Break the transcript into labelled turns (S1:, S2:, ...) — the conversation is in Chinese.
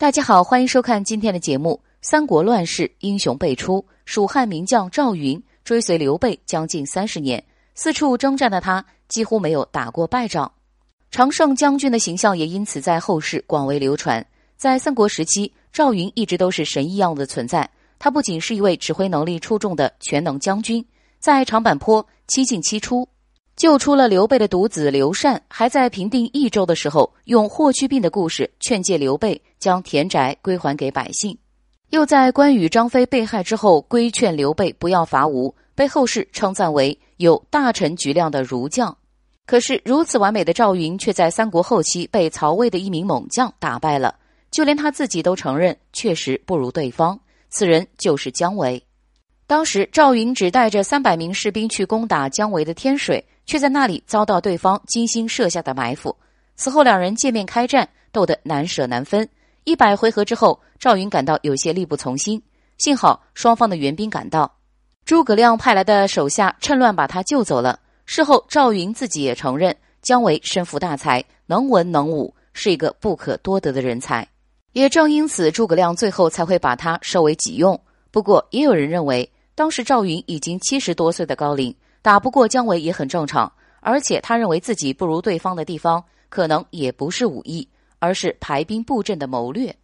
S1: 大家好，欢迎收看今天的节目。三国乱世，英雄辈出，蜀汉名将赵云追随刘备将近三十年，四处征战的他几乎没有打过败仗。常胜将军的形象也因此在后世广为流传。在三国时期，赵云一直都是神一样的存在。他不仅是一位指挥能力出众的全能将军，在长坂坡七进七出。救出了刘备的独子刘禅，还在平定益州的时候，用霍去病的故事劝诫刘备将田宅归还给百姓；又在关羽、张飞被害之后，规劝刘备不要伐吴，被后世称赞为有大臣局量的儒将。可是如此完美的赵云，却在三国后期被曹魏的一名猛将打败了，就连他自己都承认确实不如对方。此人就是姜维。当时赵云只带着三百名士兵去攻打姜维的天水。却在那里遭到对方精心设下的埋伏。此后两人见面开战，斗得难舍难分。一百回合之后，赵云感到有些力不从心。幸好双方的援兵赶到，诸葛亮派来的手下趁乱把他救走了。事后赵云自己也承认，姜维身负大才，能文能武，是一个不可多得的人才。也正因此，诸葛亮最后才会把他收为己用。不过，也有人认为，当时赵云已经七十多岁的高龄。打不过姜维也很正常，而且他认为自己不如对方的地方，可能也不是武艺，而是排兵布阵的谋略。